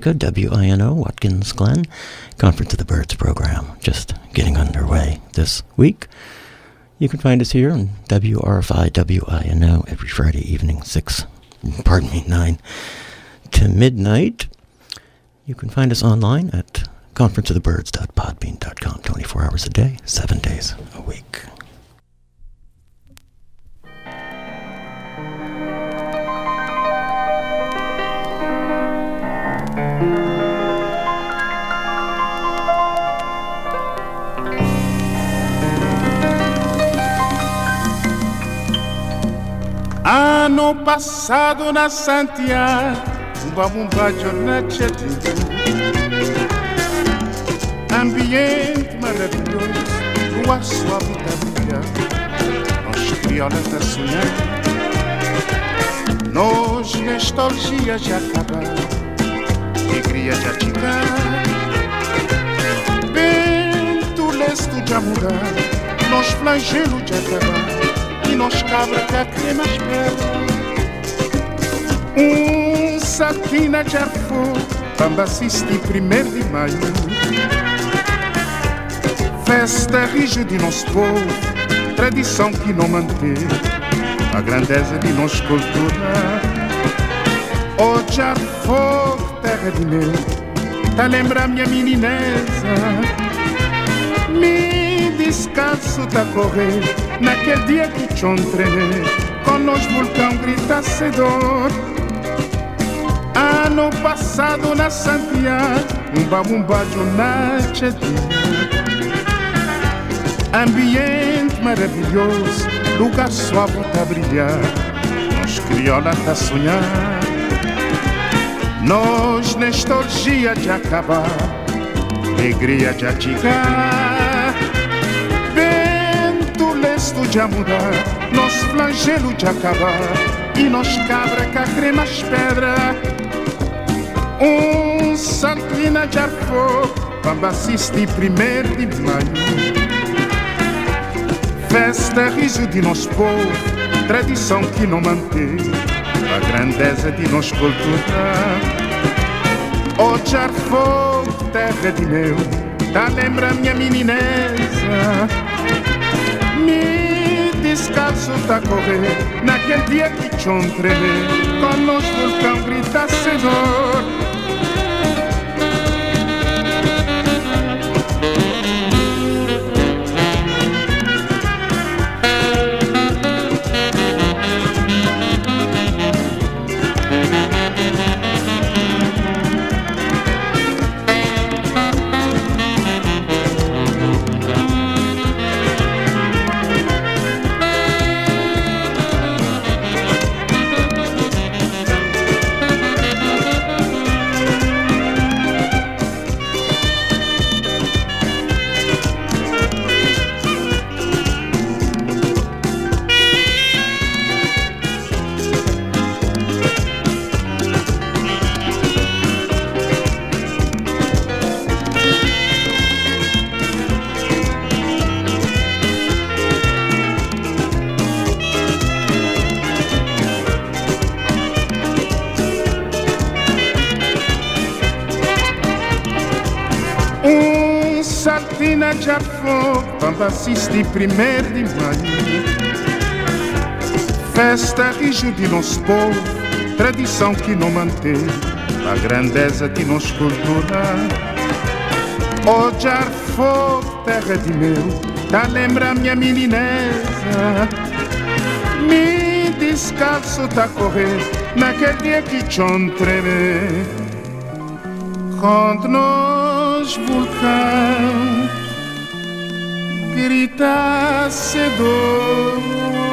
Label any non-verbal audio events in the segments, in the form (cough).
WINO, Watkins Glen, Conference of the Birds program, just getting underway this week. You can find us here on WRFI WINO every Friday evening, 6 pardon me, 9 to midnight. You can find us online at conferenceofthebirds.podbean.com 24 hours a day, 7 passado na Santiago, um bumba jornada Ambiente maravilhoso, ar suave da manhã. Nós criolas a sonhar, nós nostalgia já acabar, alegria já chegar. Vento lesto já mudar, nós flagelo já acabar e nós cabra que a crema espera. Um satina de arfo, Pamba assiste primeiro de maio. Festa rija de nosso povo Tradição que não mantém A grandeza de nossa cultura. Hoje fogo, terra de meu Tá lembrar minha meninesa. Me descanso tá correr Naquele dia que te entrei Com nós vulcão grita cedor Ano passado na Santiago, um babumba de Ambiente maravilhoso, lugar suave tá brilhar. Nós criola tá sonhar. Nós nostalgia de acabar, alegria de atigar. Vento lesto de mudar, nosso flagelo de acabar. E nós cabra que crema as pedras um santina de arfo, Bambaciste primeiro de maio. Festa, riso de nosso povo Tradição que não mantém A grandeza de nossa cultura Hoje arfo, terra de meu Tá lembra minha meninesa Me descalço tá correr Naquele dia que te entrei Com nos vulcão grita cedor assiste primeiro de maio. Festa rijo de nosso povo Tradição que não mantém A grandeza de nossa cultura. Ojar fogo, terra de meu Tá lembra minha meninesa Me descalço tá correr Naquele dia que te entrei Quando nós vulcão gritacedor. Something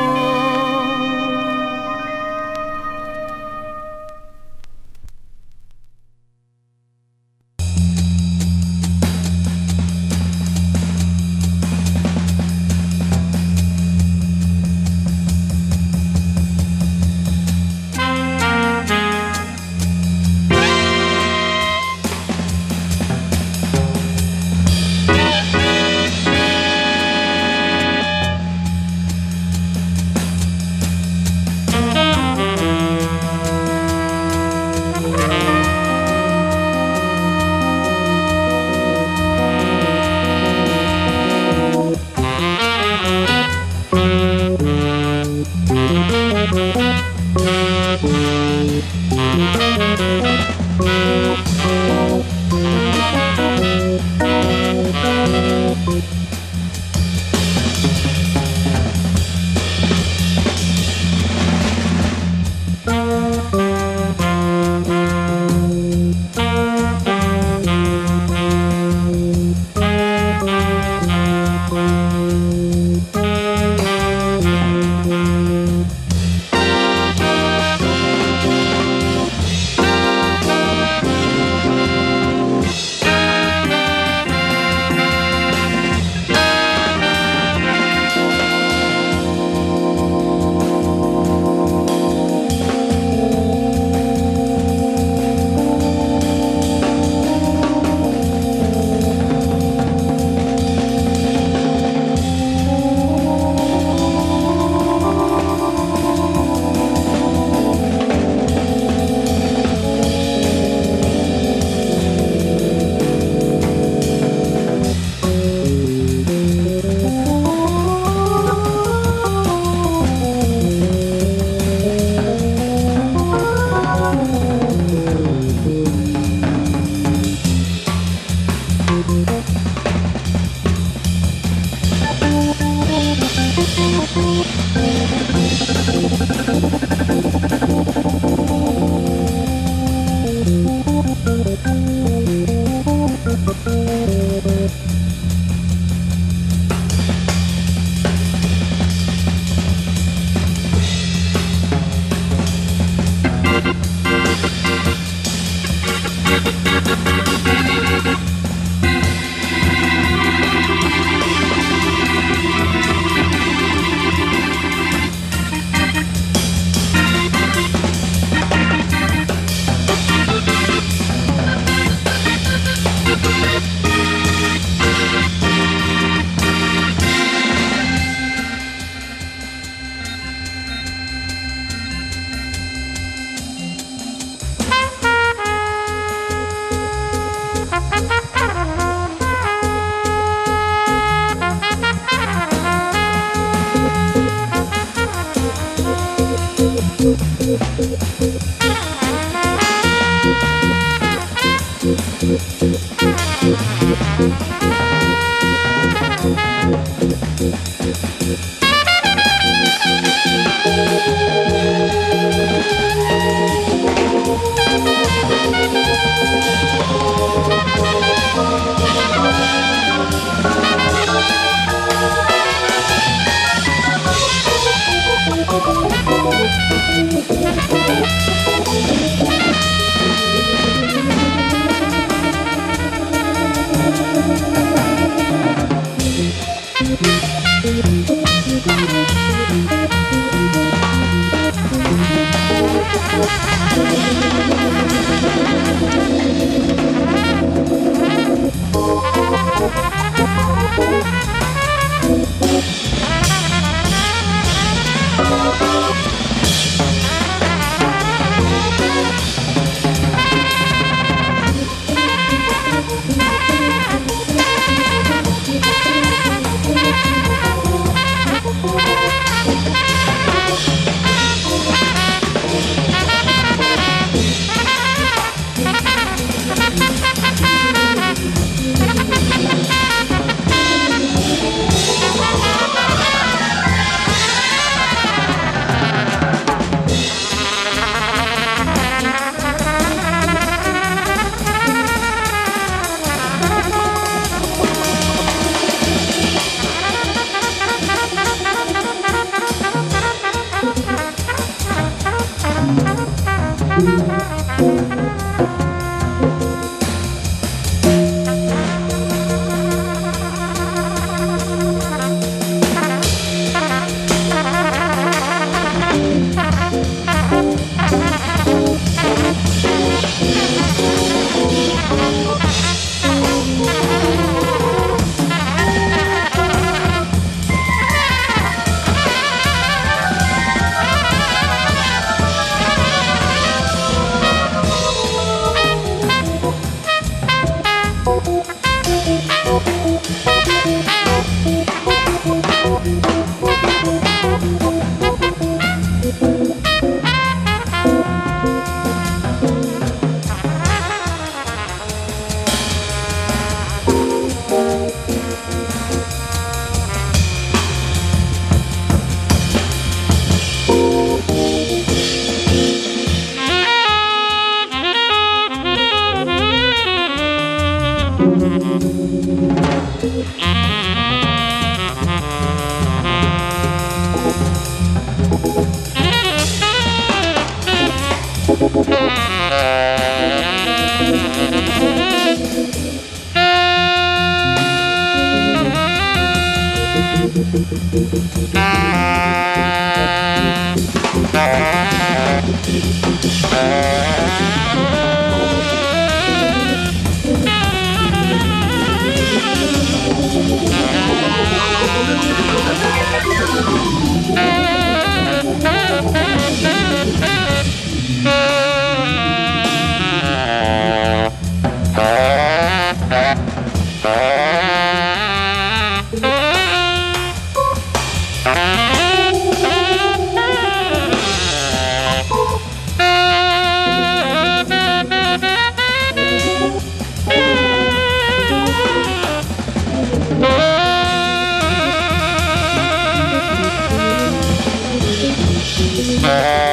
Bye.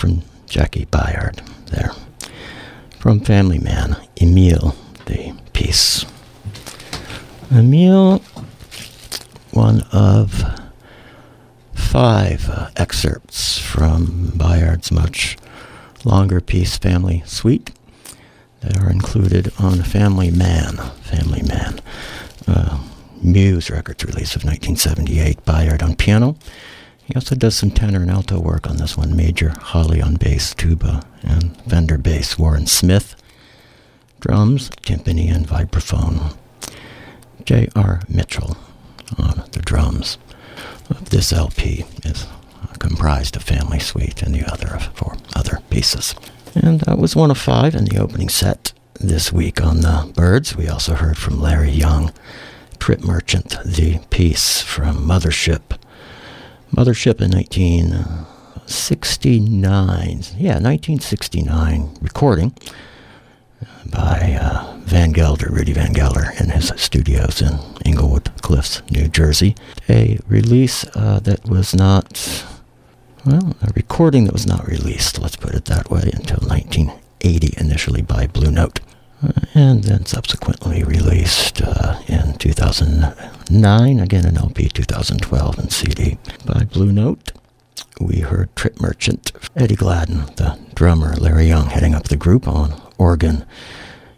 From Jaki Byard there. From Family Man, Emile, the piece. Emile, one of five uh, excerpts from Byard's much longer piece, Family Suite, that are included on Family Man. Family Man. Uh, Muse Records release of 1978, Byard on piano. He also does some tenor and alto work on this one. Major Holley on bass, tuba, and Fender bass. Warren Smith, drums, timpani, and vibraphone. J.R. Mitchell on the drums. This LP is comprised of Family Suite and the other of four other pieces. And that was one of five in the opening set this week on the Birds. We also heard from Larry Young Trip Merchant, the piece from Mothership. Mothership in 1969. Yeah, 1969 recording by uh, Van Gelder, Rudy Van Gelder, in his studios in Englewood Cliffs, New Jersey. A release uh, that was not, well, a recording that was not released, let's put it that way, until 1980 initially by Blue Note. Uh, and then subsequently released uh, in 2000. 9, again an LP 2012 and CD. By Blue Note, we heard Trip Merchant, Eddie Gladden, the drummer, Larry Young heading up the group on organ,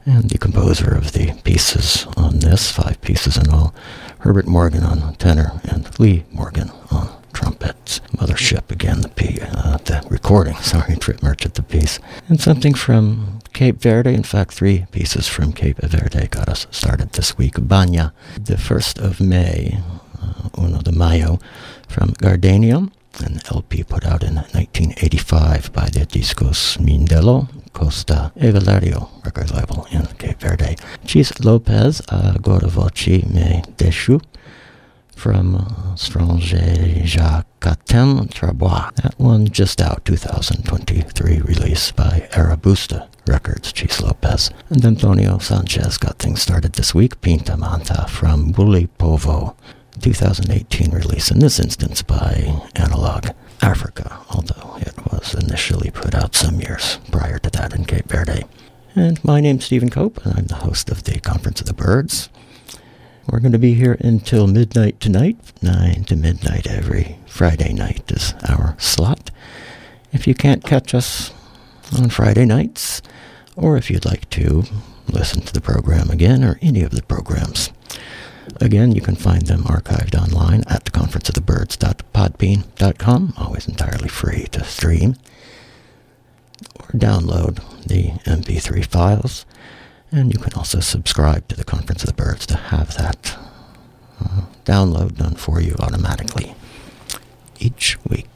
and the composer of the pieces on this, five pieces in all, Herbert Morgan on tenor, and Lee Morgan on trumpets. Mothership, again, the, p- uh, the recording, (laughs) sorry, Trip Merchant, the piece. And something from Cape Verde. In fact, three pieces from Cape Verde got us started this week. Bana, the 1st of May, uh, Uno de Mayo, from Gardenium, an LP put out in 1985 by the Discos Mindelo, Costa e Valerio record label in Cape Verde. Tchiss Lopes, Agora Voci Me Deshu, from uh, Stranger Jacatem Trabois. That one just out, 2023 release by Arabusta Records, Tchiss Lopes. And Antonio Sanches got things started this week, Pinta Manta from Buli Povo, 2018 release, in this instance by Analog Africa, although it was initially put out some years prior to that in Cape Verde. And my name's Stephen Cope, and I'm the host of the Conference of the Birds. We're going to be here until midnight tonight. 9 to midnight every Friday night is our slot. If you can't catch us on Friday nights, or if you'd like to listen to the program again or any of the programs, again, you can find them archived online at theconferenceofthebirds.podbean.com, always entirely free to stream, or download the MP3 files and you can also subscribe to the Conference of the Birds to have that uh, download done for you automatically each week.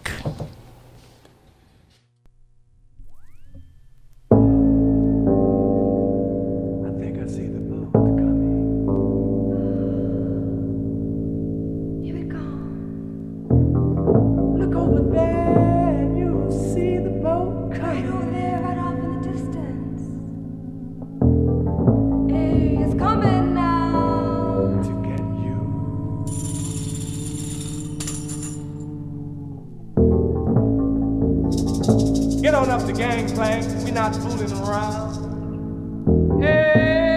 Thank you.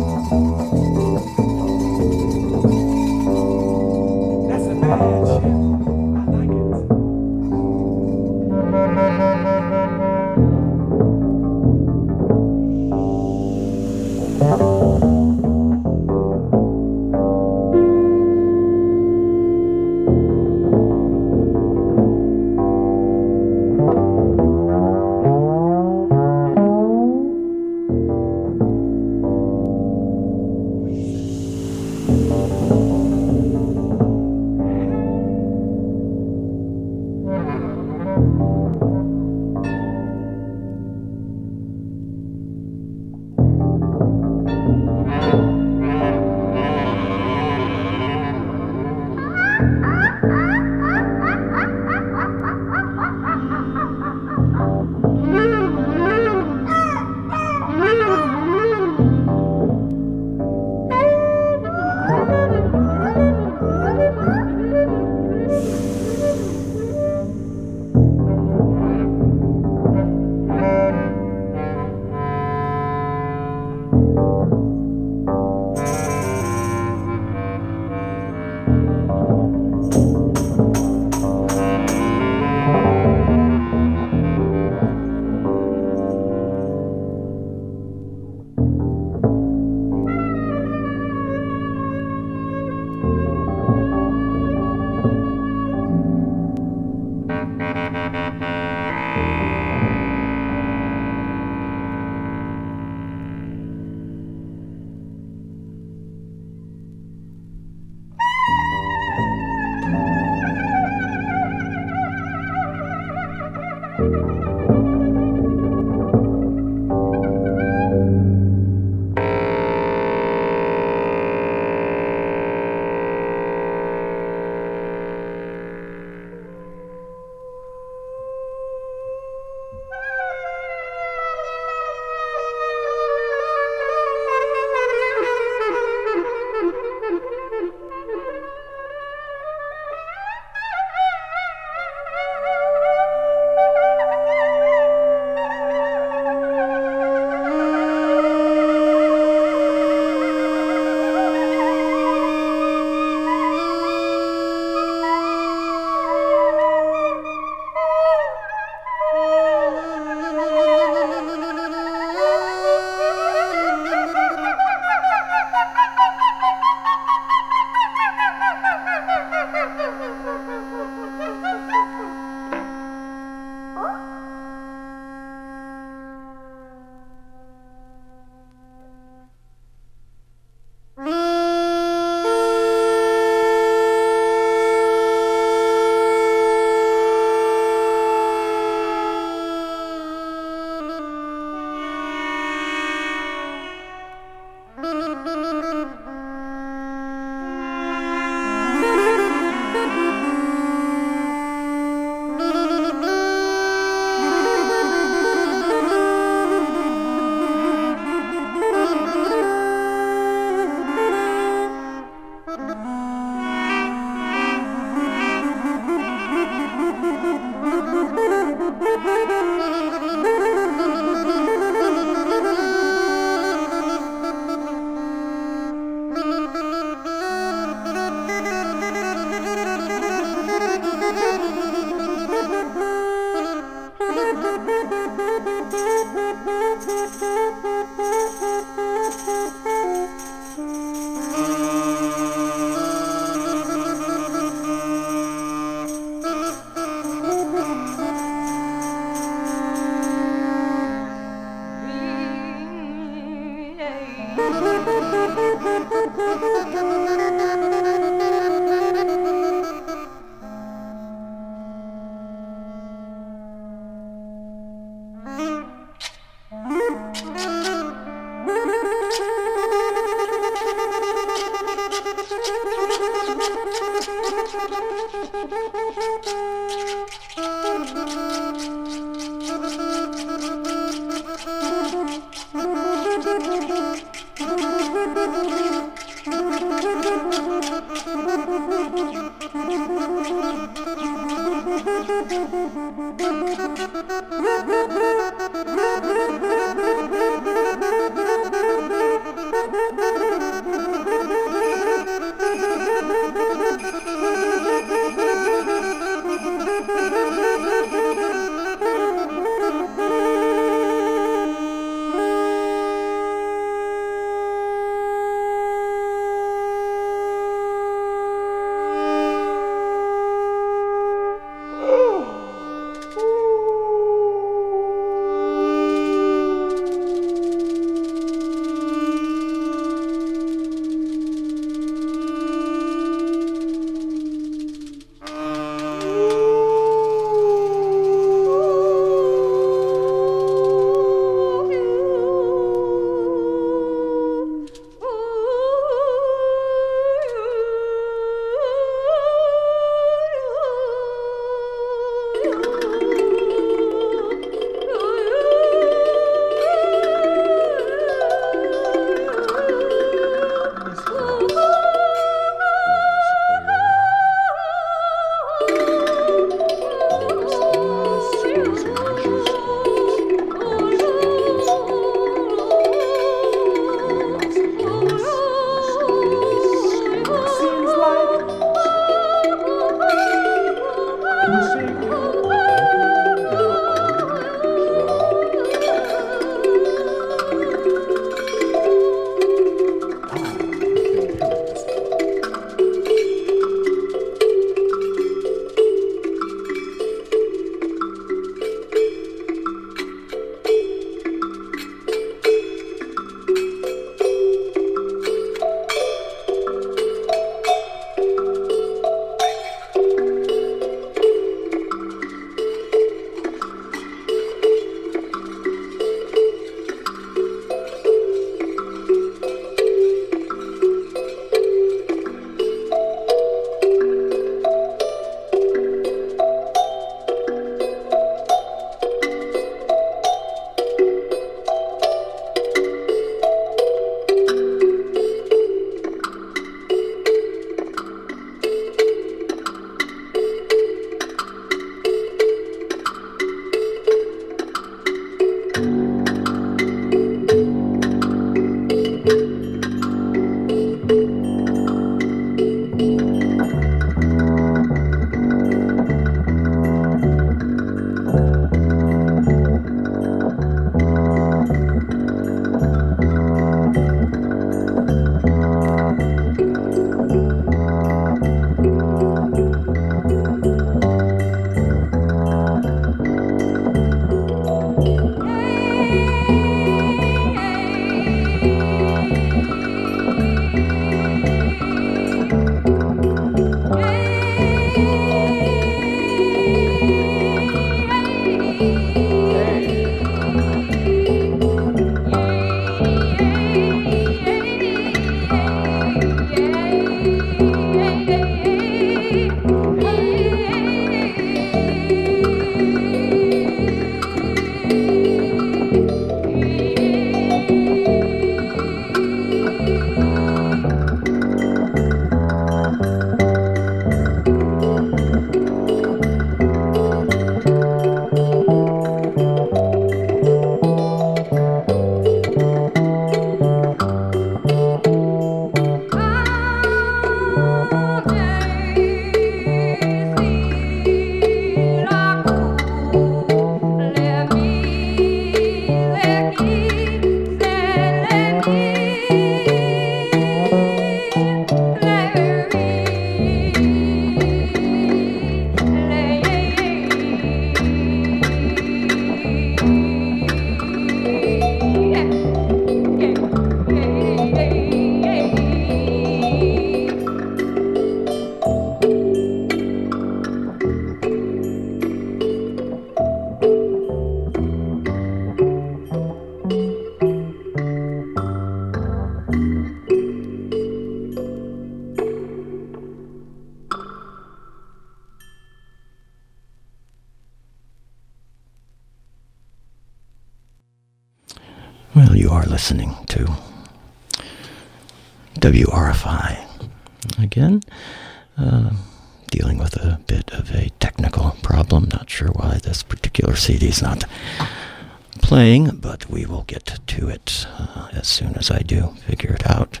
Playing, but we will get to it uh, as soon as I do figure it out.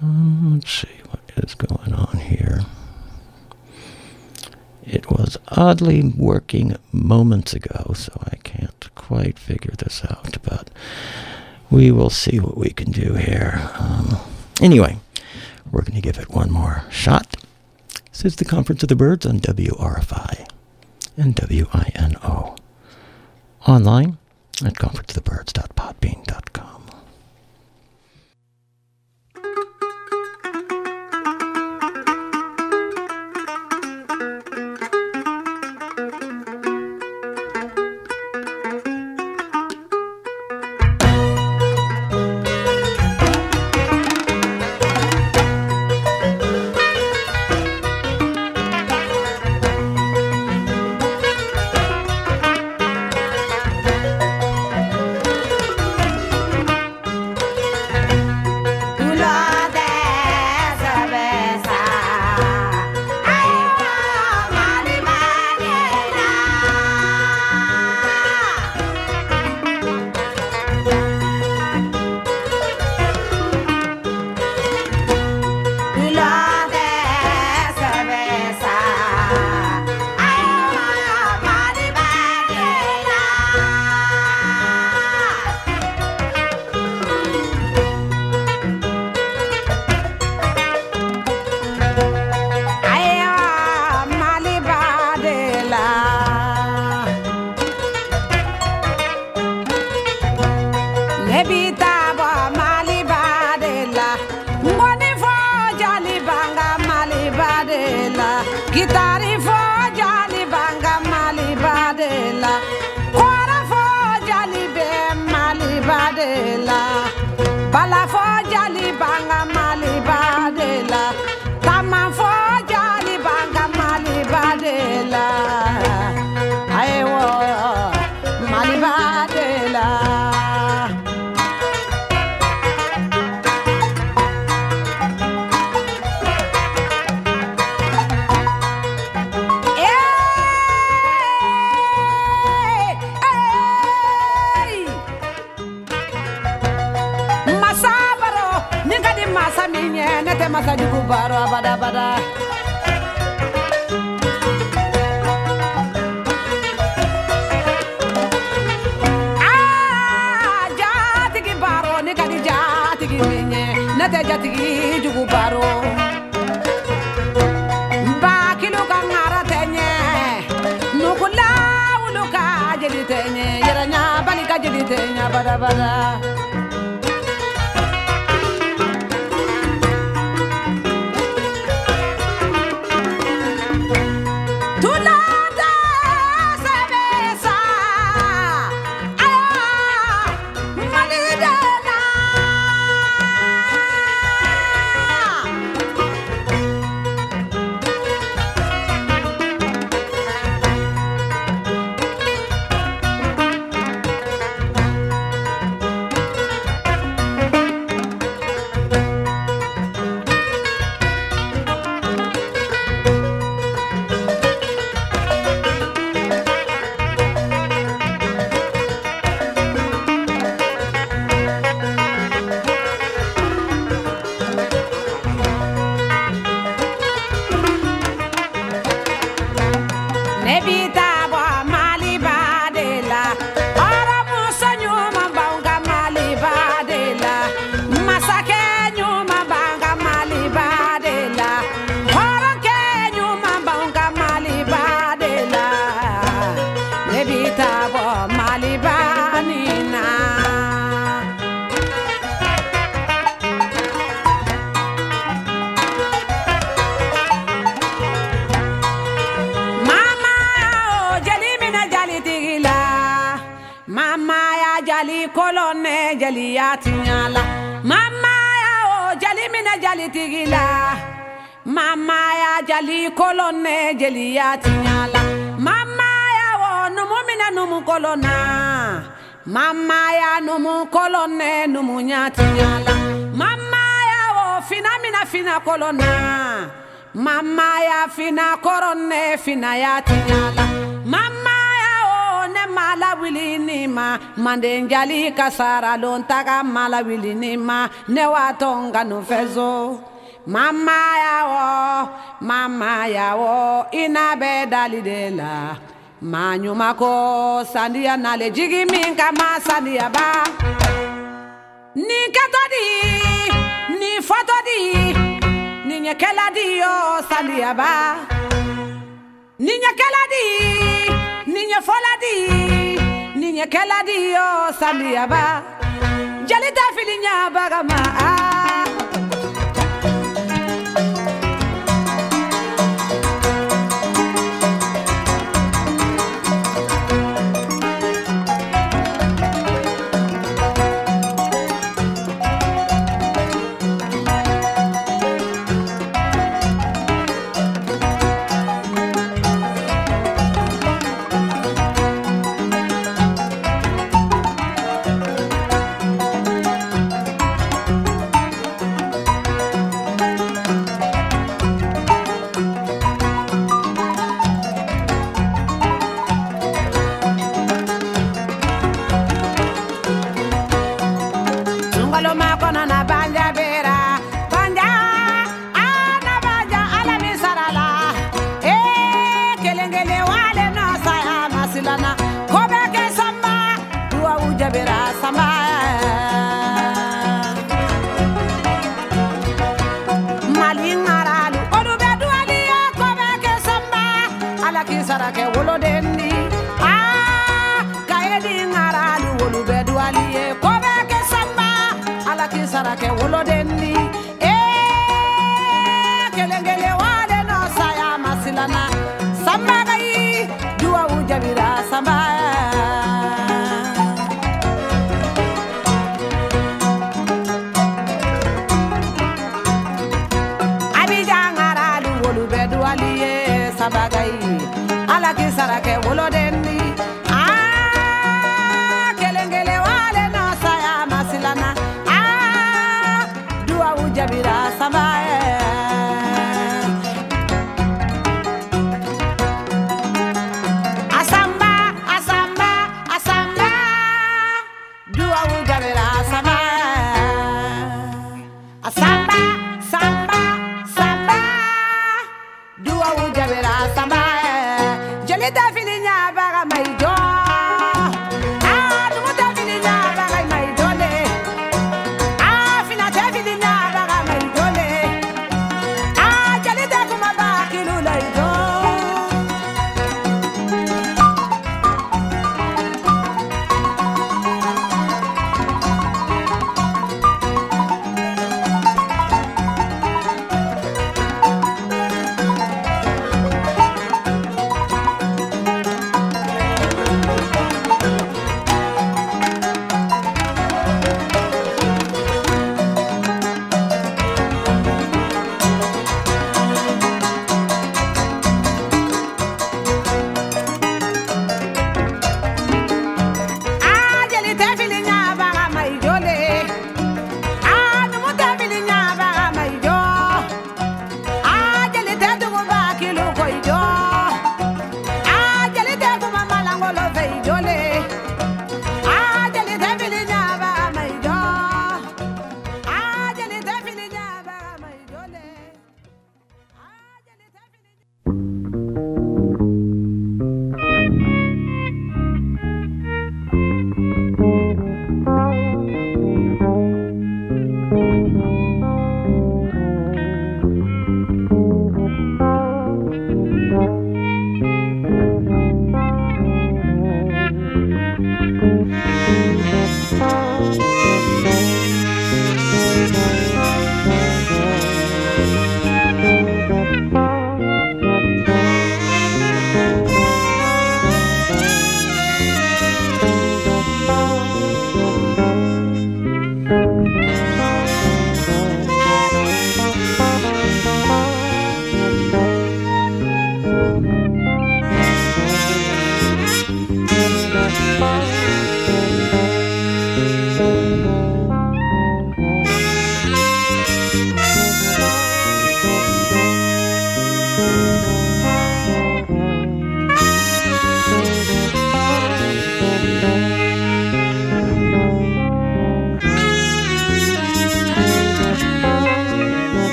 Um, let's see what is going on here. It was oddly working moments ago, so I can't quite figure this out, but we will see what we can do here. Um, anyway, we're going to give it one more shot. This is the Conference of the Birds on WRFI and WINO. Online at conferenceofthebirds.podbean.com. mama ya fina koronne fina ya tiɲala mama ya o ne mala wili ni ma manden jali kasara lon taga mala ni ma ne wa tonga no fezo mama ya o mama ya o ina be dali de la manyuma ko sandiya nale jigi min ka sandiya ba. Ni kɛtɔ di ni fɔtɔ nyekela di yo saliaba ni di ni nyefola di ni di yo saliaba jeli fili nya bagama ah.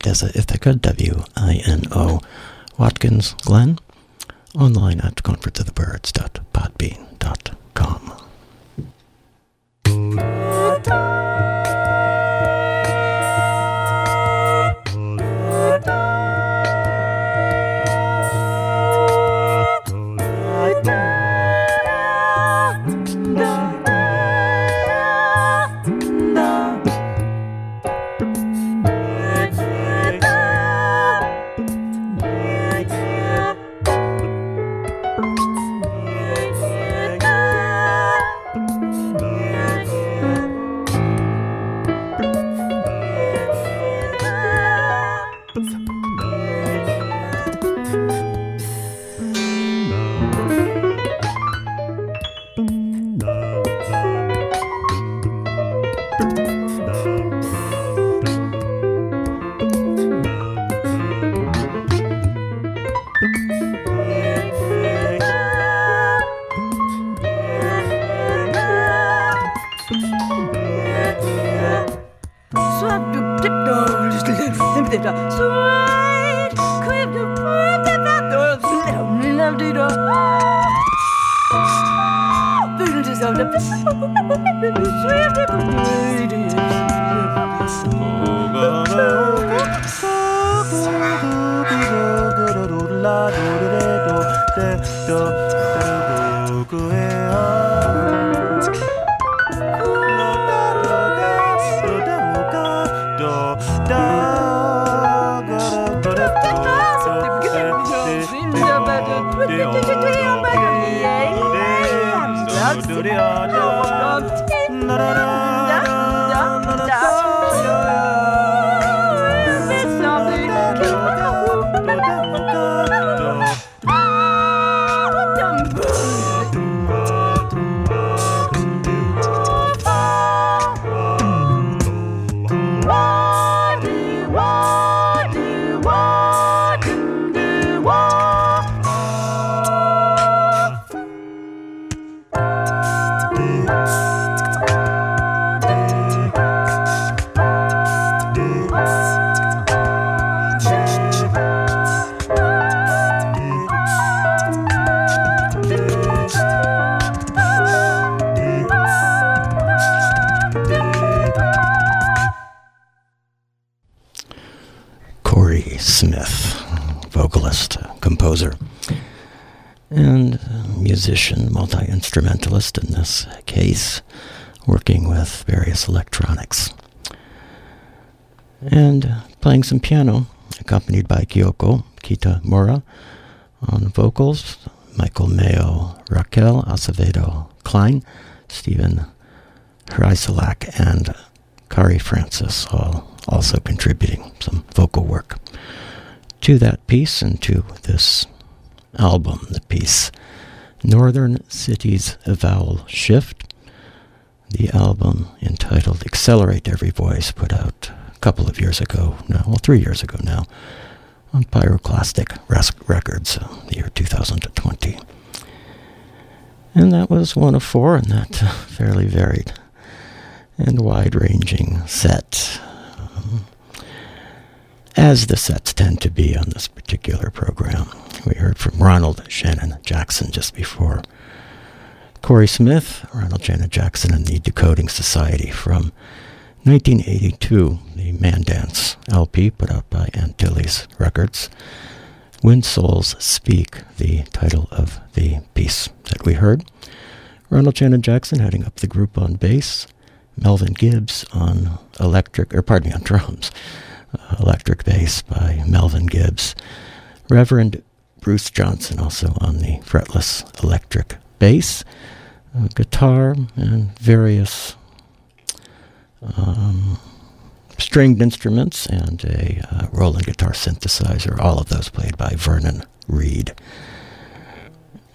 Odessa Ithaca WINO Watkins Glen online at conferenceofthebirds.podbean.com. instrumentalist in this case, working with various electronics. And uh, playing some piano, accompanied by Kyoko Kitamura on vocals, Michael Mayo, Raquel Acevedo Klein, Steven Hrycelak, and Kari Francis, all also contributing some vocal work to that piece and to this album, the piece Northern Cities Vowel Shift, the album entitled Accelerate Every Voice, put out a couple of years ago now, well, three years ago now, on Pyroclastic Records, uh, the year 2020. And that was one of four in that uh, fairly varied and wide ranging set. As the sets tend to be on this particular program. We heard from Ronald Shannon Jackson just before. Cory Smythe, Ronald Shannon Jackson, and the Decoding Society from 1982, the Man Dance LP put out by Antilles Records. When Souls Speak, the title of the piece that we heard. Ronald Shannon Jackson heading up the group on bass. Melvin Gibbs on electric, or pardon me, on drums. Electric bass by Melvin Gibbs. Reverend Bruce Johnson also on the fretless electric bass, uh, guitar, and various um, stringed instruments and a uh, Roland guitar synthesizer, all of those played by Vernon Reid.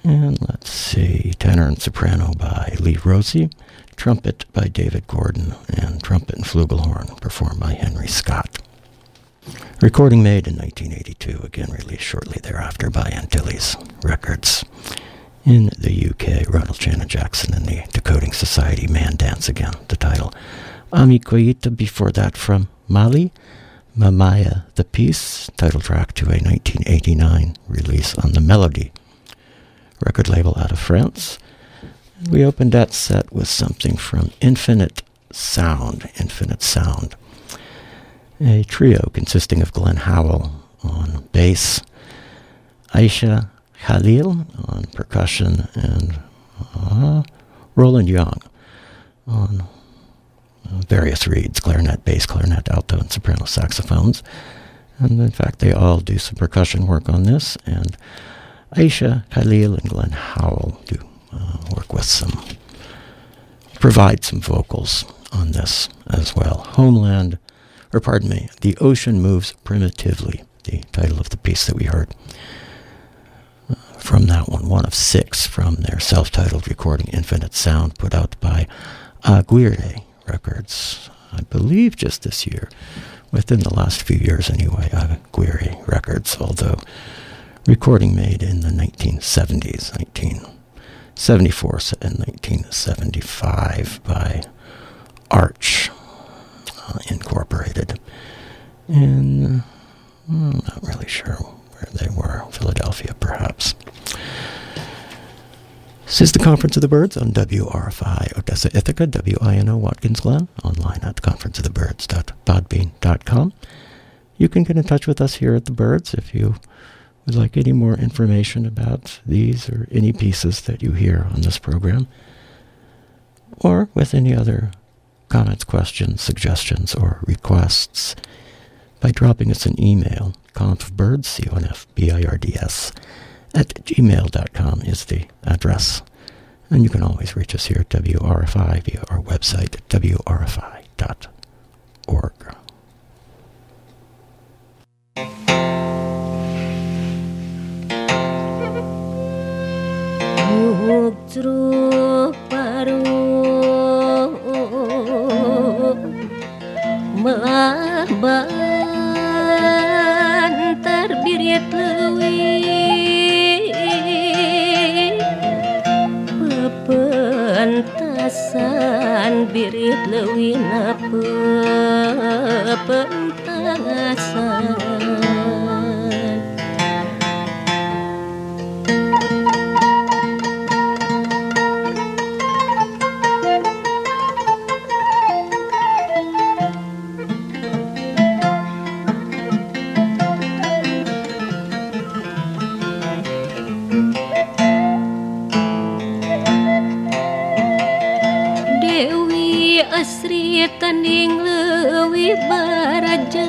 And let's see, tenor and soprano by Lee Rozie, trumpet by David Gordon, and trumpet and flugelhorn performed by Henry Scott. Recording made in 1982, again released shortly thereafter by Antilles Records. In the UK, Ronald Shannon Jackson and the Decoding Society, Man Dance Again, the title. Ami Koïta. Before that from Mali, Mamaya the Piece, title track to a 1989 release on the Melody record label out of France. We opened that set with something from Infinite Sound, Infinite Sound a trio consisting of Glenn Howell on bass, Aisha Khalil on percussion, and uh, Roland Young on various reeds clarinet, bass, clarinet, alto, and soprano saxophones. And in fact, they all do some percussion work on this. And Aisha Khalil and Glenn Howell do uh, work with some, provide some vocals on this as well. Homeland or pardon me, The Ocean Moves Primitively, the title of the piece that we heard. From that one, one of six from their self titled recording Infinite Sound, put out by Aguirre Records, I believe just this year, within the last few years anyway, Aguirre Records, although recording made in the 1970s, 1974 and 1975 by Arch Incorporated. And I'm not really sure where they were. Philadelphia, perhaps. This is the Conference of the Birds on WRFI Odessa Ithaca, WINO Watkins Glen, online at conferenceofthebirds.podbean.com. You can get in touch with us here at the Birds if you would like any more information about these or any pieces that you hear on this program, or with any other comments, questions, suggestions, or requests by dropping us an email. Confbirds, C-O-N-F-B-I-R-D-S, at gmail.com is the address. And you can always reach us here at WRFI via our website wrfi.org. meban terbiri lewi pepentasan birit lewi na pepentasan. tening lewi baraja.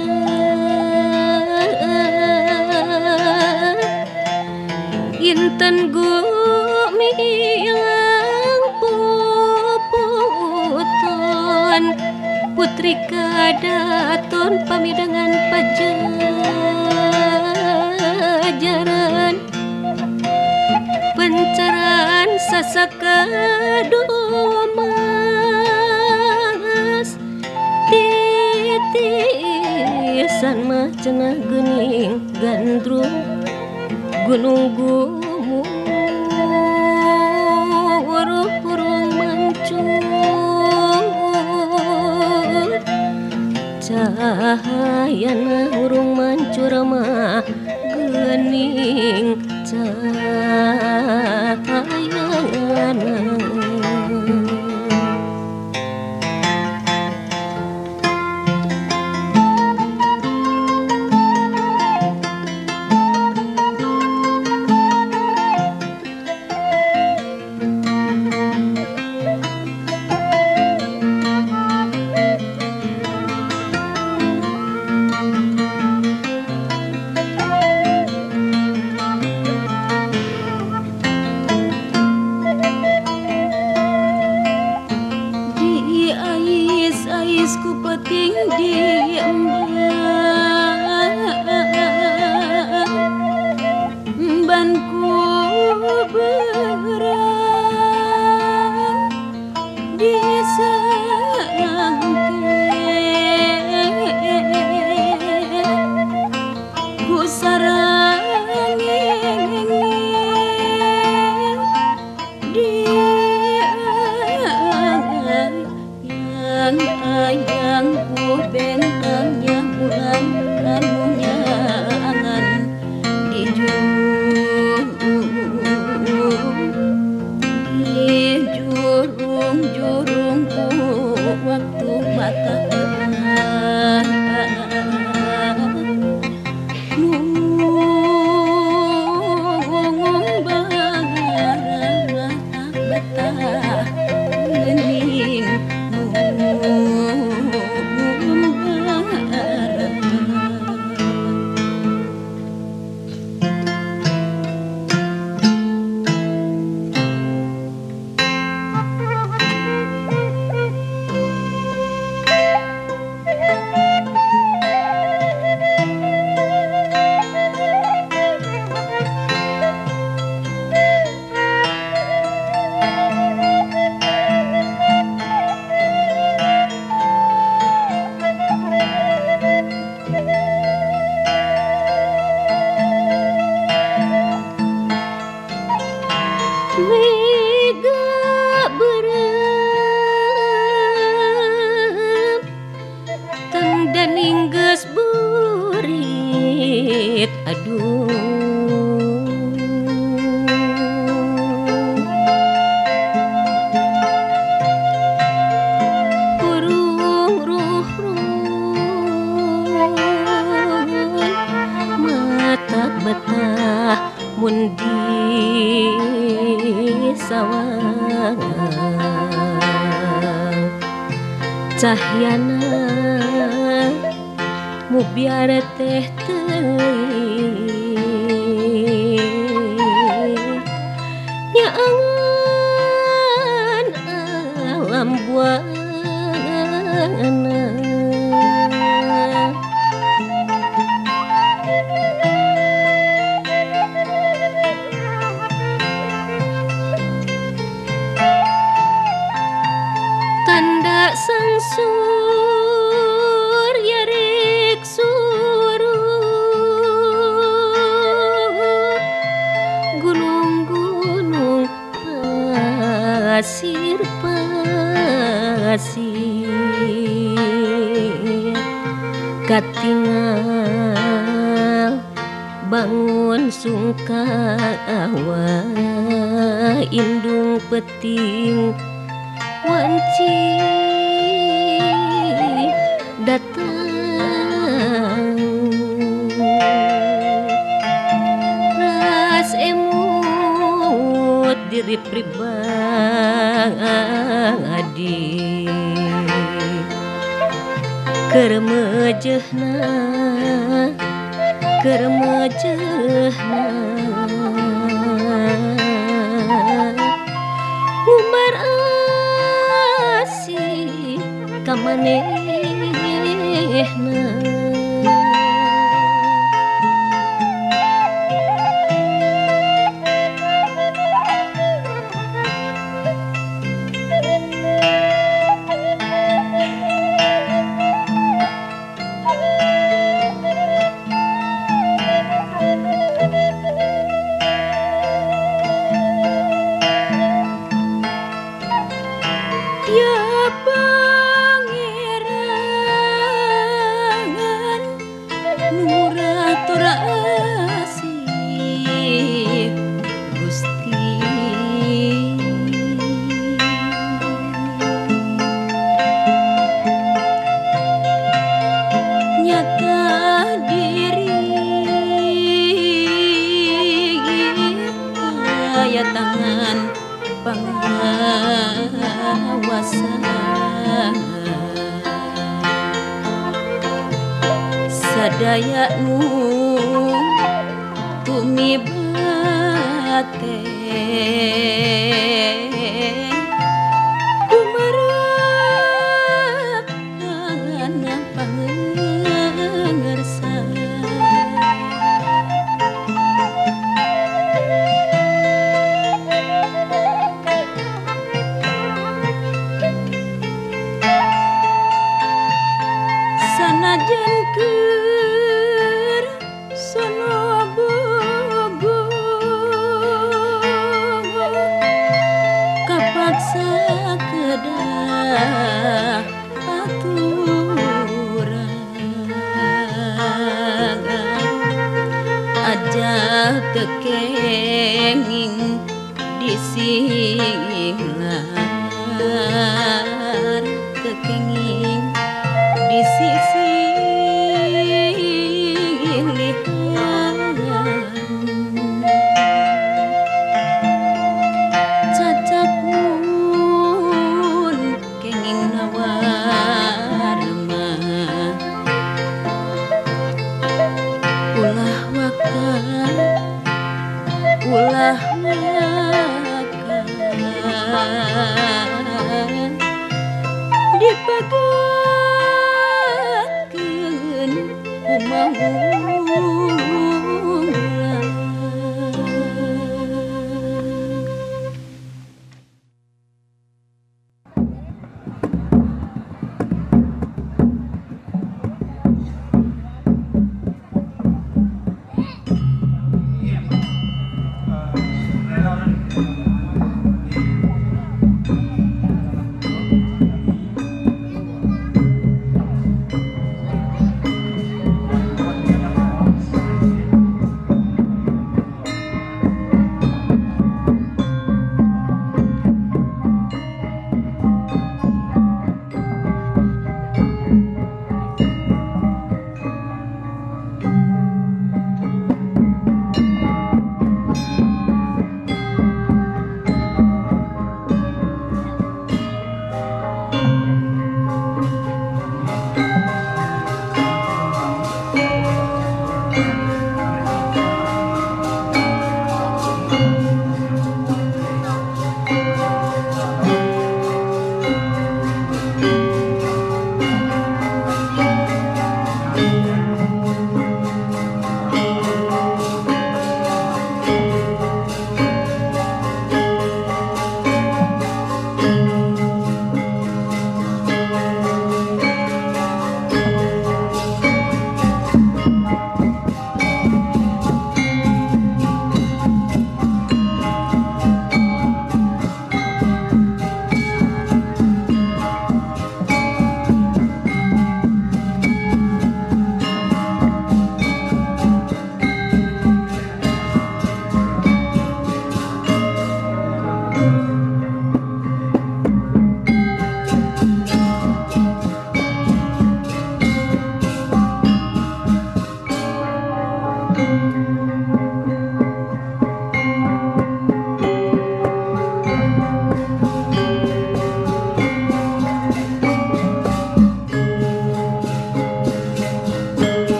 Inten gumi ilang puputon Putri kadaton pamidangan pajajaran. Pencaran sasaka domang pisan mah cenah gening gandrung gunung gumung urung-urung mancur. Cahayana urung mancur mah gening cahayana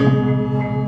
Música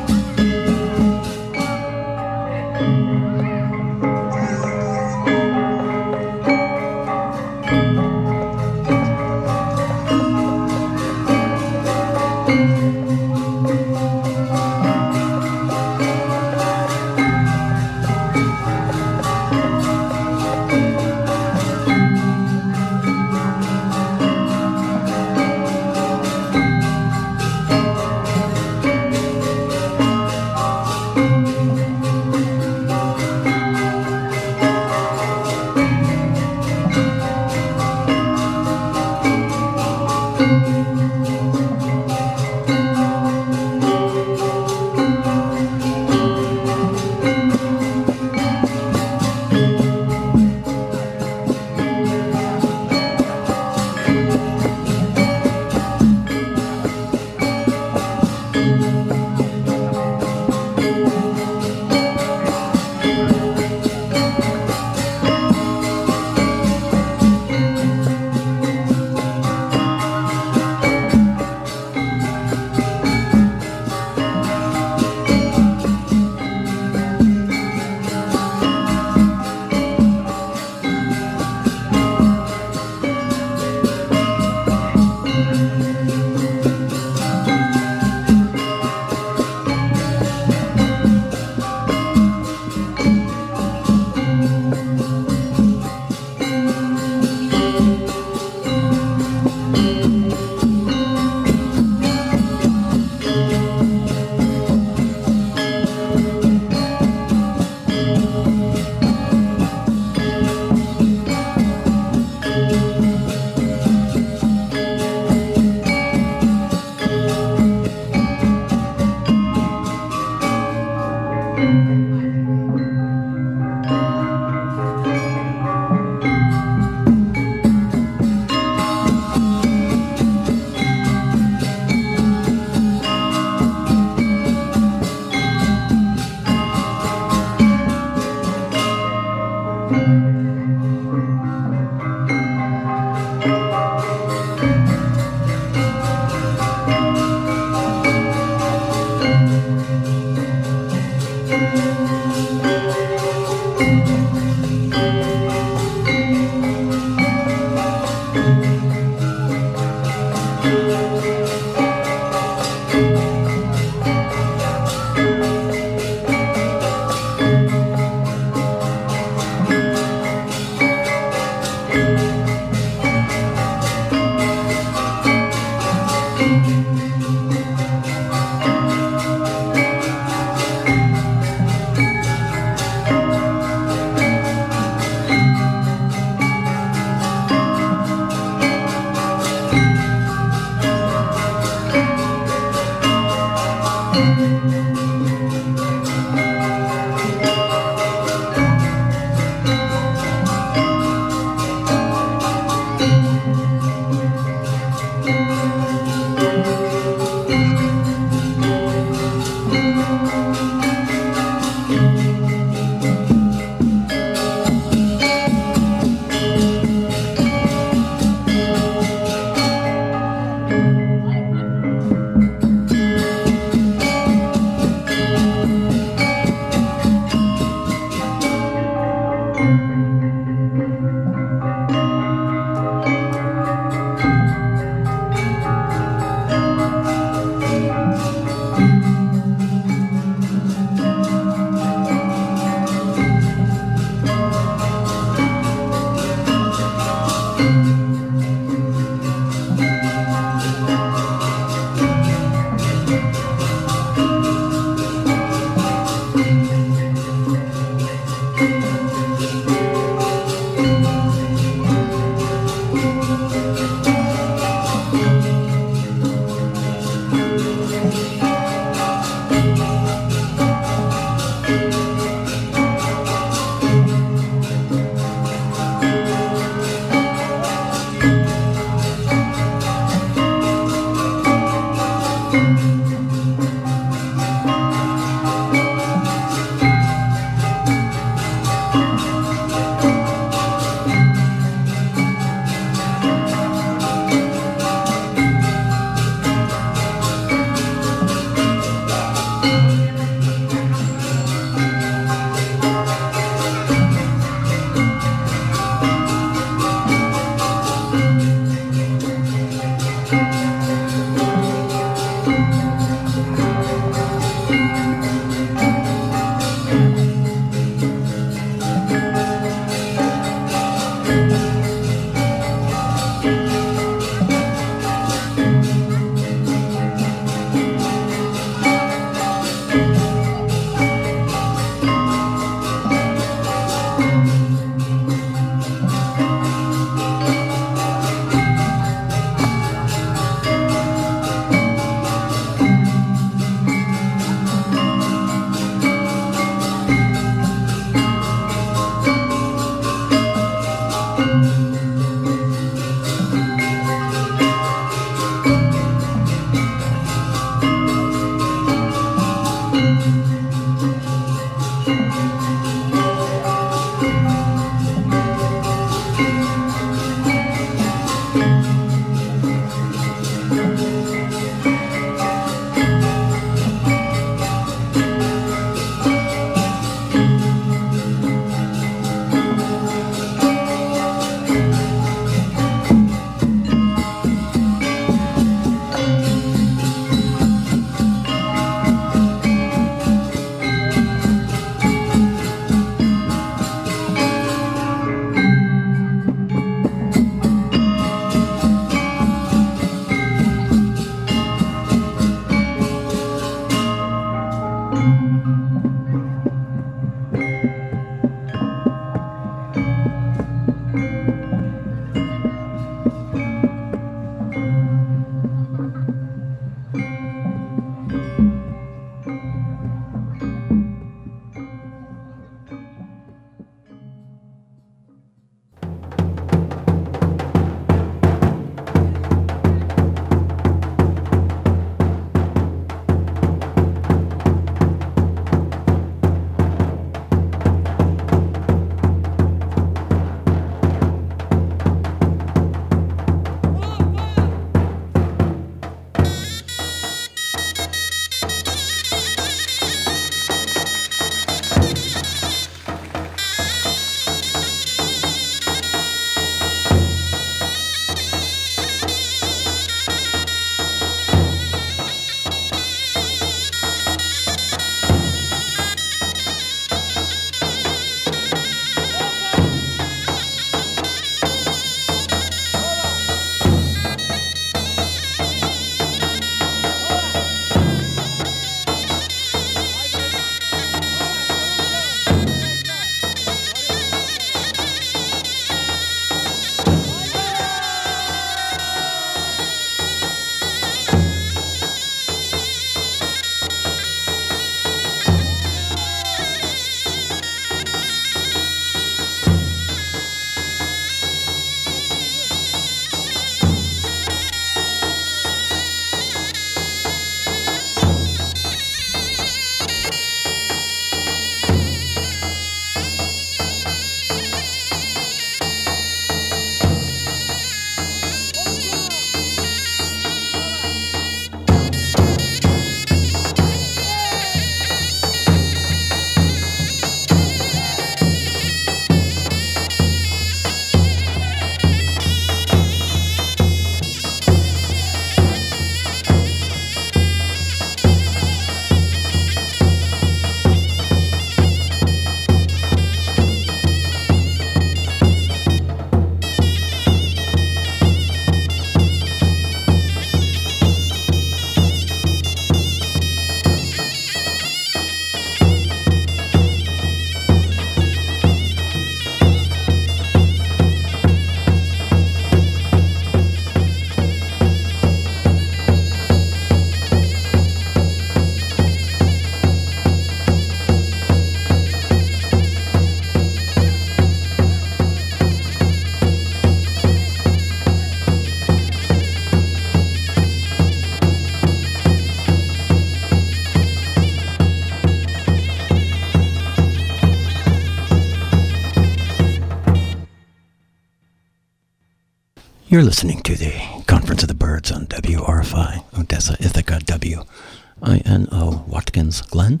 You're listening to the Conference of the Birds on WRFI, Odessa, Ithaca, W-I-N-O, Watkins, Glen.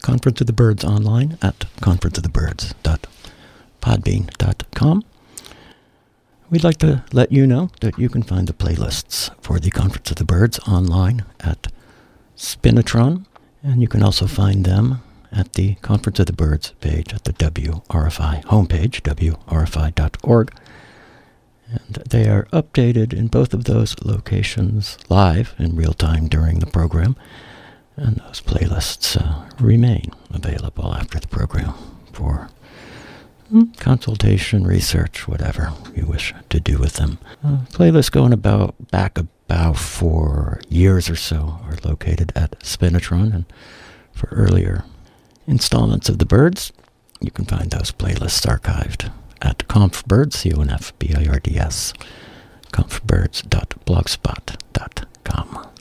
Conference of the Birds online at conferenceofthebirds.podbean.com. We'd like to let you know that you can find the playlists for the Conference of the Birds online at Spinitron, and you can also find them at the Conference of the Birds page at the WRFI homepage, wrfi.org. And they are updated in both of those locations live in real time during the program. And those playlists uh, remain available after the program for mm, consultation, research, whatever you wish to do with them. Uh, playlists going about back about four years or so are located at Spinitron, and for earlier installments of the Birds, you can find those playlists archived at confbirds, C-O-N-F-B-I-R-D-S, confbirds.blogspot.com.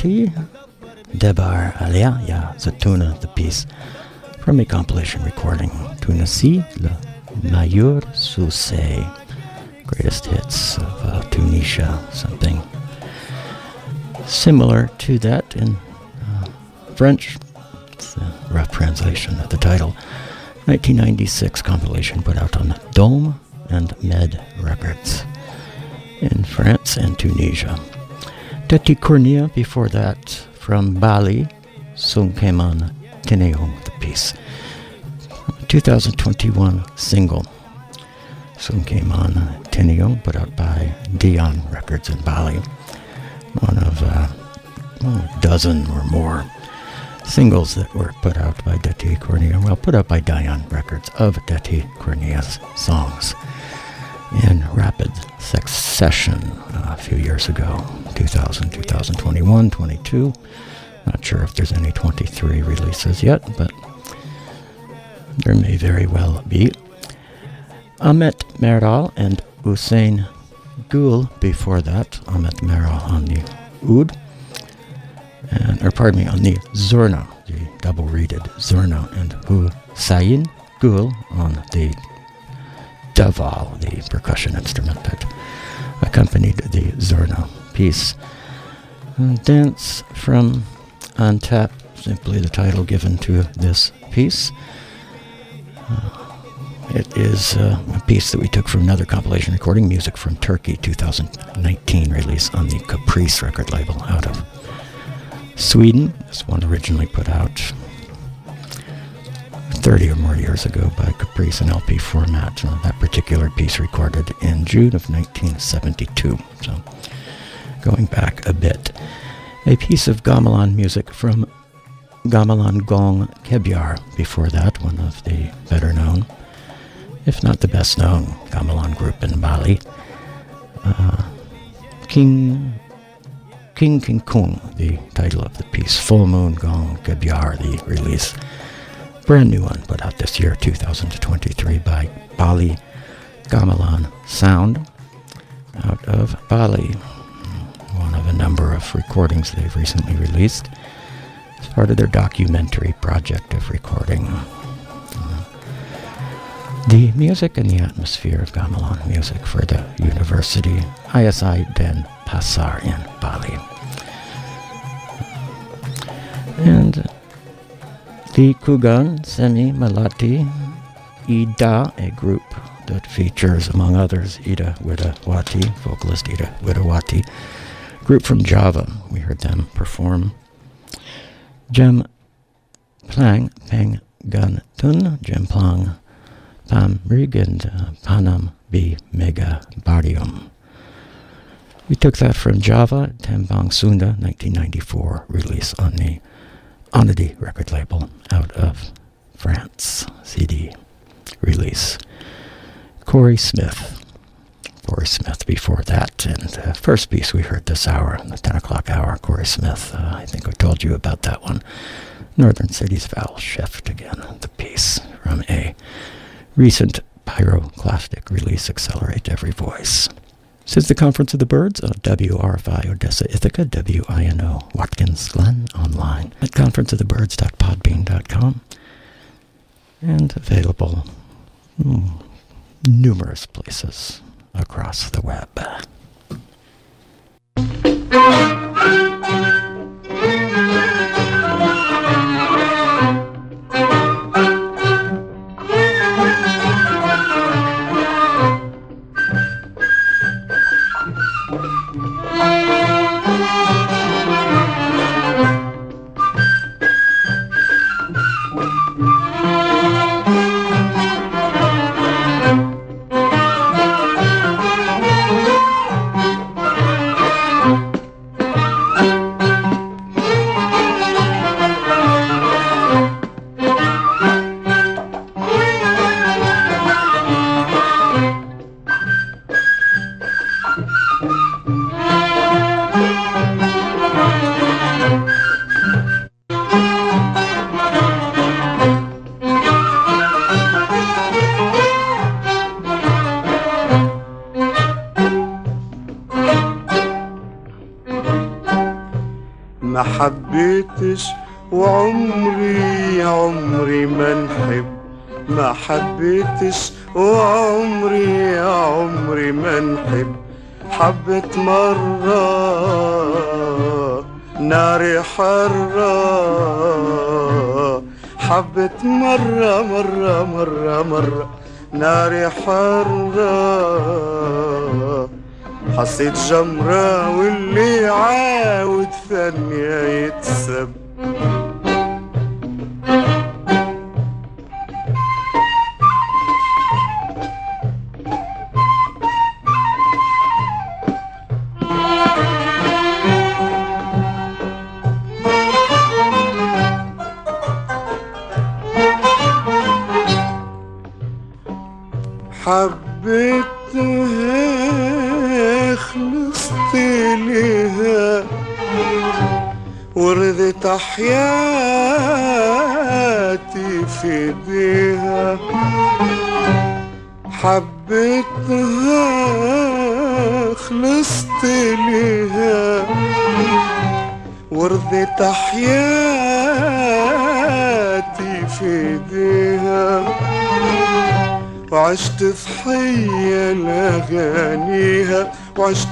party. Debar Alia, Ya Zatuna, the piece from a compilation recording Tunisi, Le Meilleur Succès, greatest hits of uh, Tunisia, something similar to that in uh, French. It's a rough translation of the title. 1996 compilation put out on Dome and Med Records in France and Tunisia. Detty Kurnia before that from Bali, soon came Sungkeman Teneong, the piece. 2021 single. soon came Sungkeman Teneong put out by Dion Records in Bali. One of uh, oh, a dozen or more singles that were put out by Detty Kurnia, well, put out by Dion Records of Detty Kurnia's songs in rapid succession uh, a few years ago 2000, 2021, 22. Not sure if there's any 23 releases yet, but there may very well be. Ahmet Meral and Hussein Gul before that. Ahmet Meral on the oud, and, or pardon me, on the zurna, the double reeded zurna, and Hussein Gul on the davul, the percussion instrument that accompanied the zurna piece. Dance from Antep, simply the title given to this piece. Uh, it is uh, a piece that we took from another compilation recording, Music from Turkey, 2019 release on the Caprice record label out of Sweden. This one originally put out 30 or more years ago by Caprice in LP format. Uh, that particular piece recorded in June of 1972. So going back a bit. A piece of gamelan music from Gamelan Gong Kebyar. Before that, one of the better known, if not the best known, gamelan group in Bali. Uh, King King King Kung, the title of the piece. Full Moon Gong Kebyar, the release. Brand new one put out this year, 2023, by Bali Gamelan Sound out of Bali. One of a number of recordings they've recently released as part of their documentary project of recording. The music and the atmosphere of gamelan music for the University ISI Den Pasar in Bali. And Likungan Seni Malati Ida, a group that features, among others, Ida Widawati, vocalist Ida Widawati, group from Java. We heard them perform. Jem Plang Peng Gun Tun, Jem Plang Pam Rig, and uh, Panam B Mega Barium. We took that from Java, Tembang Sunda, 1994, release on the Inédit record label out of France, CD release. Cory Smythe. Cory Smythe before that. And the first piece we heard this hour, the 10 o'clock hour, Cory Smythe. Uh, I think I told you about that one. Northern Cities Vowel Shift again, the piece from a recent pyroclastic release, Accelerate Every Voice. This is the Conference of the Birds of WRFI Odessa Ithaca, WINO Watkins Glen, online at conferenceofthebirds.podbean.com and available hmm, numerous places across the web. رقصة جمرة واللي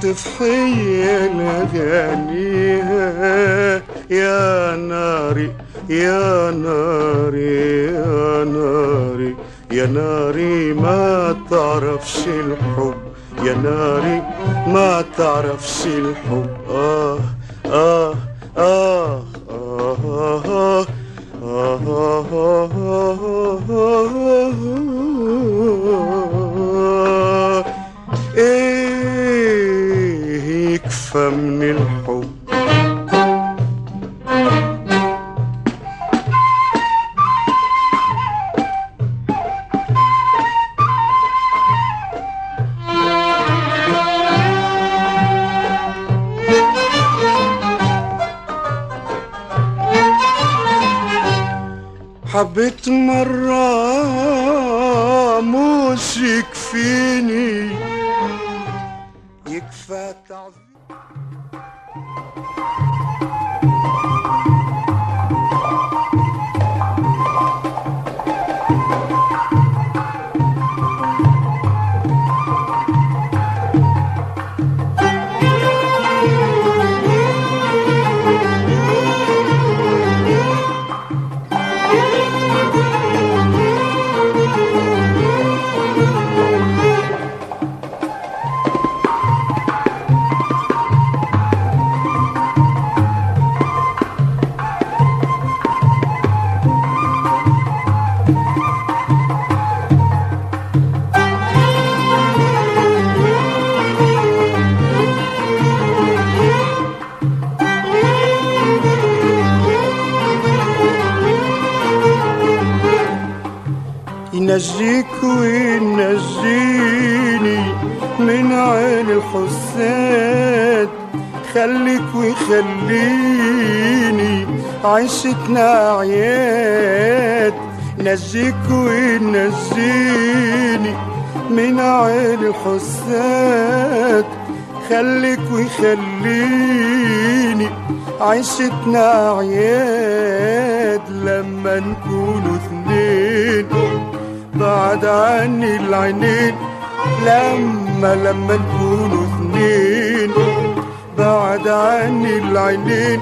the free. لما نكونوا اثنين. بعد عني العينين لما لما نكونوا اثنين. بعد عني العينين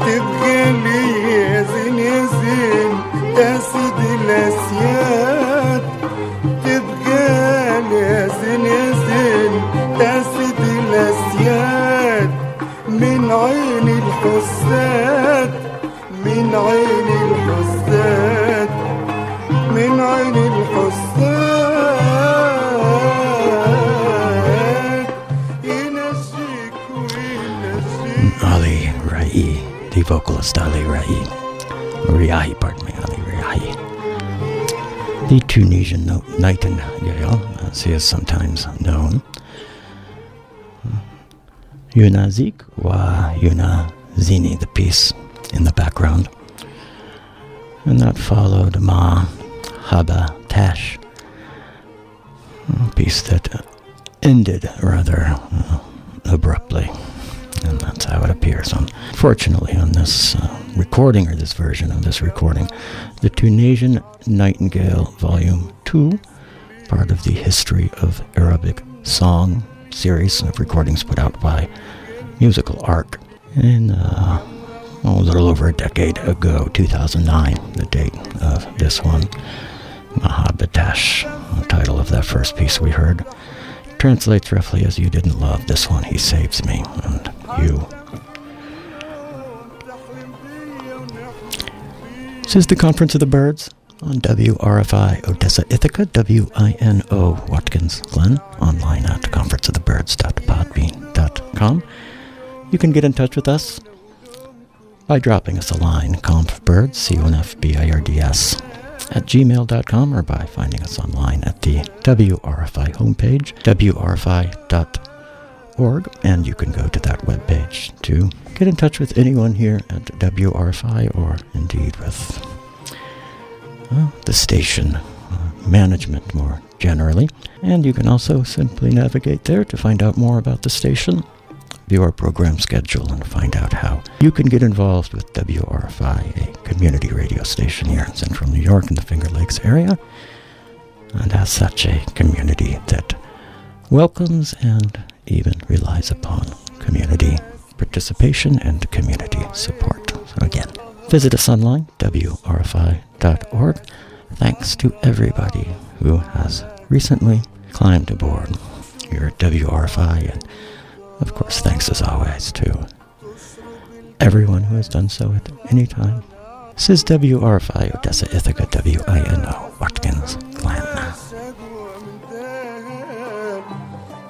تبقى لي يا زين يا زين يا سيدي الأسياد. تبقى لي يا زين يا زين يا سيدي الأسياد. من عين الحساد من عين الحساد من عين الحساد ينجيك وينجيك Ali Rai, the vocalist Ali Rai. Riahi, pardon me, Ali Riahi. The Tunisian no- nightingale, as he is sometimes known. Yunazik wa Yunazini, the piece in the background. And that followed Ma Haba Tash, a piece that ended rather uh, abruptly. And that's how it appears. Unfortunately, on this uh, recording, or this version of this recording, the Tunisian Nightingale Volume 2, part of the History of Arabic Song series of recordings put out by Musical Arc And uh, a little over a decade ago, 2009, the date of this one. Mahabatash, the title of that first piece we heard, translates roughly as You didn't love this one, he saves me, and you. This is the Conference of the Birds on WRFI Odessa Ithaca, W-I-N-O Watkins Glen, online at conferenceofthebirds.podbean.com. You can get in touch with us by dropping us a line, confbirds, C-O-N-F-B-I-R-D-S, at gmail.com or by finding us online at the WRFI homepage, wrfi.org, and you can go to that webpage to get in touch with anyone here at WRFI or indeed with uh, the station uh, management more generally. And you can also simply navigate there to find out more about the station, view our program schedule, and find out how you can get involved with WRFI, a community radio station here in central New York in the Finger Lakes area. And as such, a community that welcomes and even relies upon community participation and community support. So again, visit us online, wrfi.org. Thanks to everybody who has recently climbed aboard at WRFI, and of course, thanks as always to everyone who has done so at any time. This is WRFI Odessa Ithaca, W-I-N-O, Watkins Glen.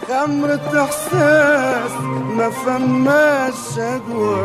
خمرة إحساس ما فماش شجوة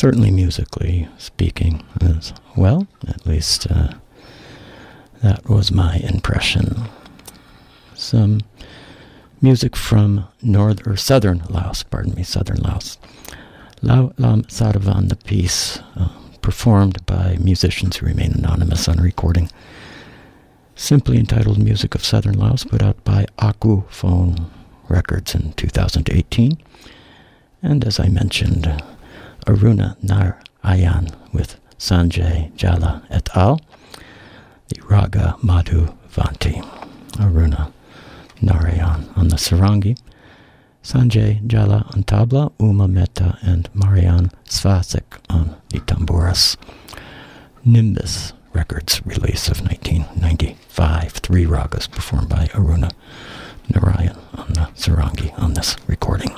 Certainly musically speaking as well. At least uh, that was my impression. Some music from north or southern Laos, pardon me, southern Laos. Lao Lam Saravan, the piece uh, performed by musicians who remain anonymous on recording simply entitled Music of Southern Laos, put out by Akuphone Records in 2018. And as I mentioned, Aruna Nar Ayan with Sanjay Jala et al., the Raga Madhu Vanti. Aruna Narayan on the Sarangi, Sanjay Jala on tabla, Uma Mehta and Marian Svasik on the tamburas. Nimbus Records release of 1995. Three ragas performed by Aruna Narayan on the Sarangi on this recording.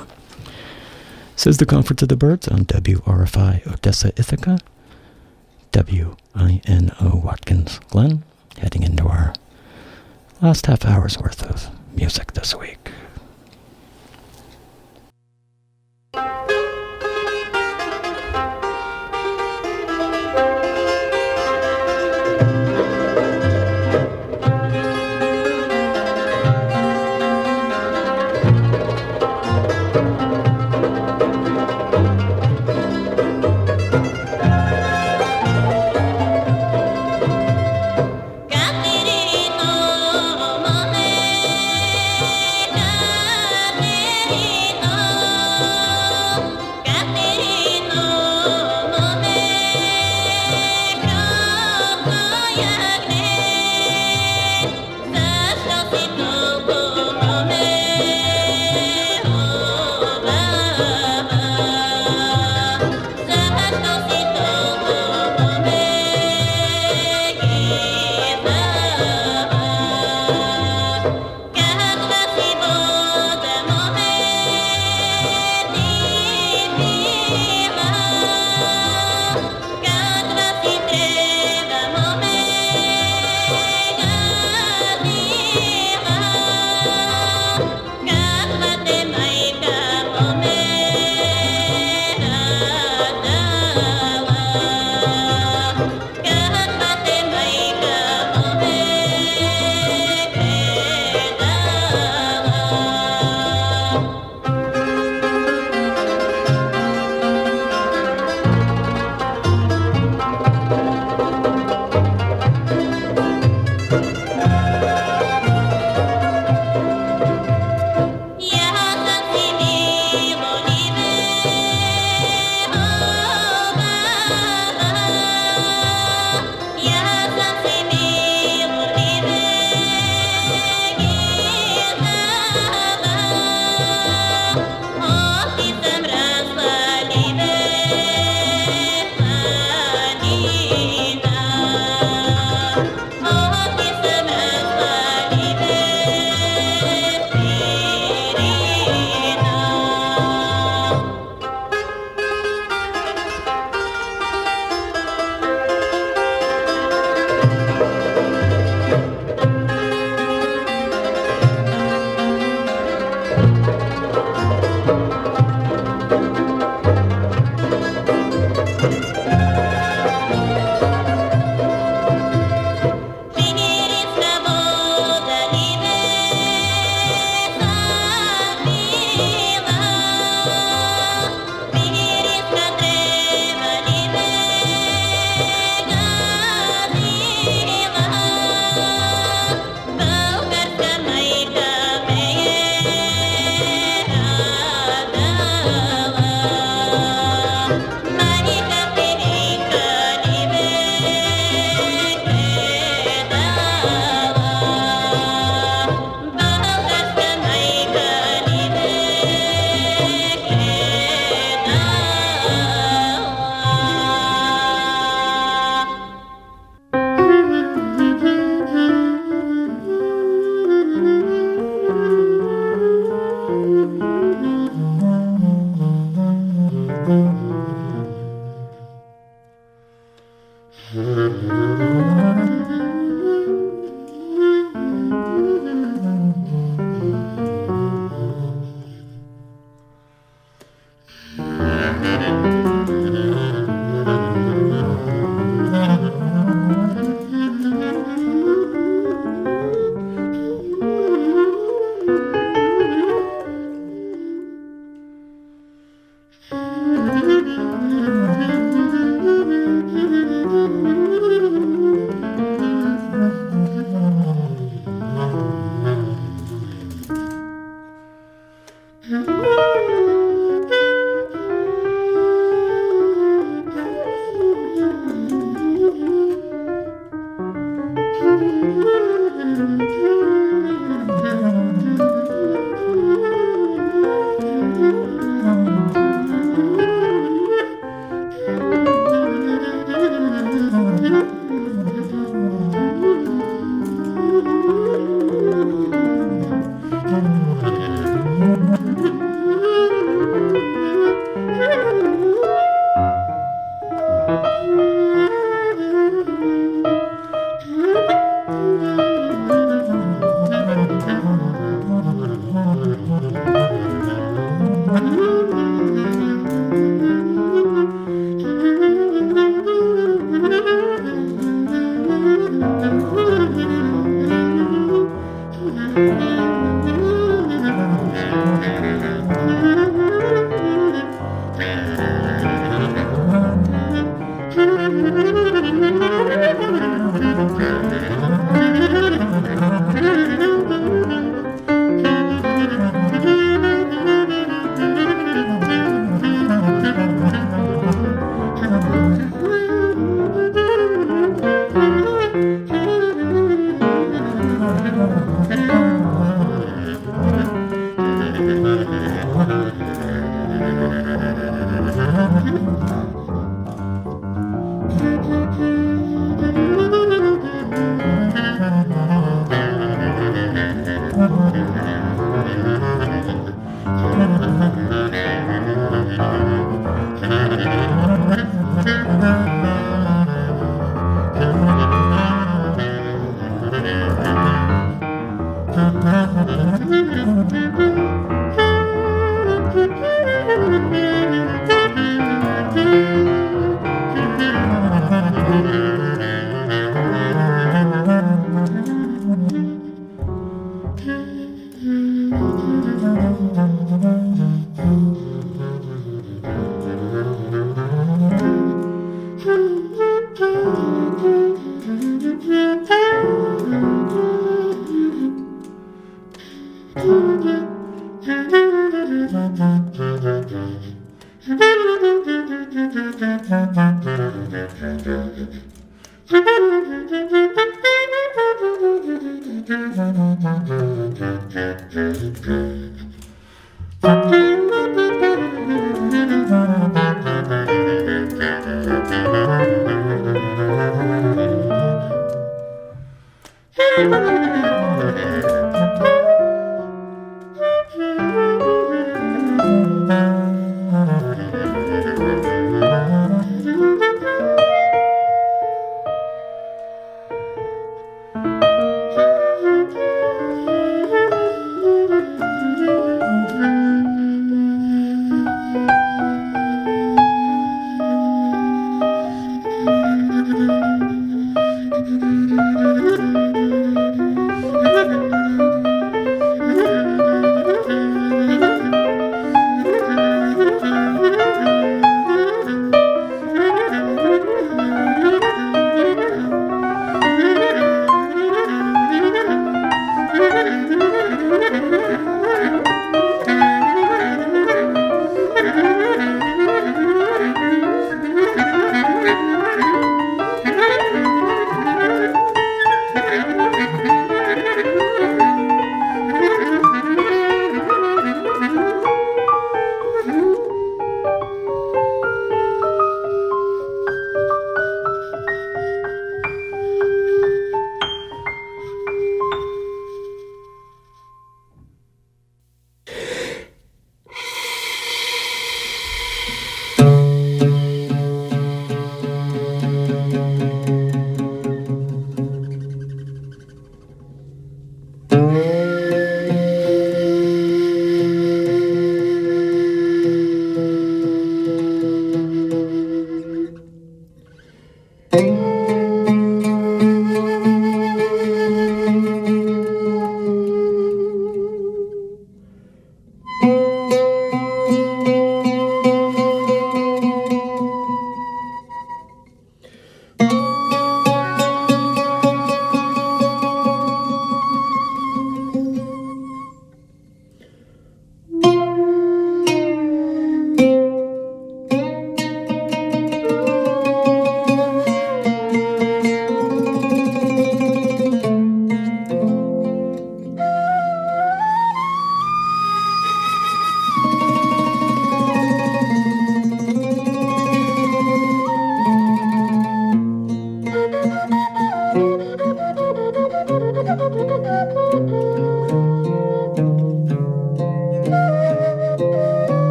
Says the Conference of the Birds on WRFI Odessa Ithaca. W-I-N-O Watkins Glen. Heading into our last half hour's worth of music this week.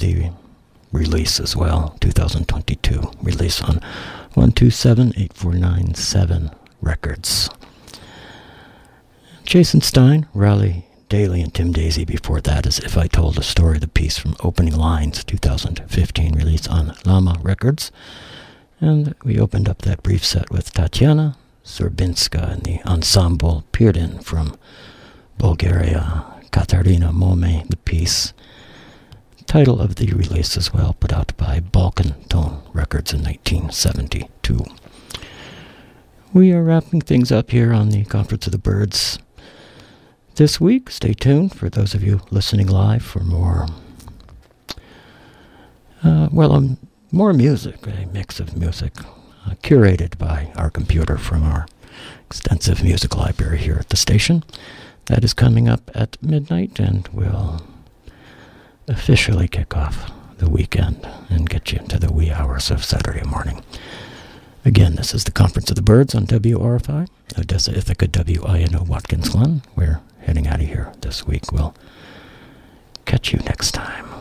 The release as well, 2022. Release on 1278497 Records. Jason Stein, Raleigh Dailey, and Tim Daisy before that as If I Told a Story, the piece from Opening Lines, 2015, release on Lama Records. And we opened up that brief set with Tatiana Sorbinska and the ensemble Pirdin from Bulgaria, Katerino Mome, the piece. Title of the release as well, put out by Balkan Tone Records in 1972. We are wrapping things up here on the Conference of the Birds this week. Stay tuned for those of you listening live for more, uh, well, um, more music, a mix of music uh, curated by our computer from our extensive music library here at the station. That is coming up at midnight and will officially kick off the weekend and get you into the wee hours of Saturday morning. Again, this is the Conference of the Birds on WRFI, Odessa Ithaca WINO Watkins Glen. We're heading out of here this week. We'll catch you next time.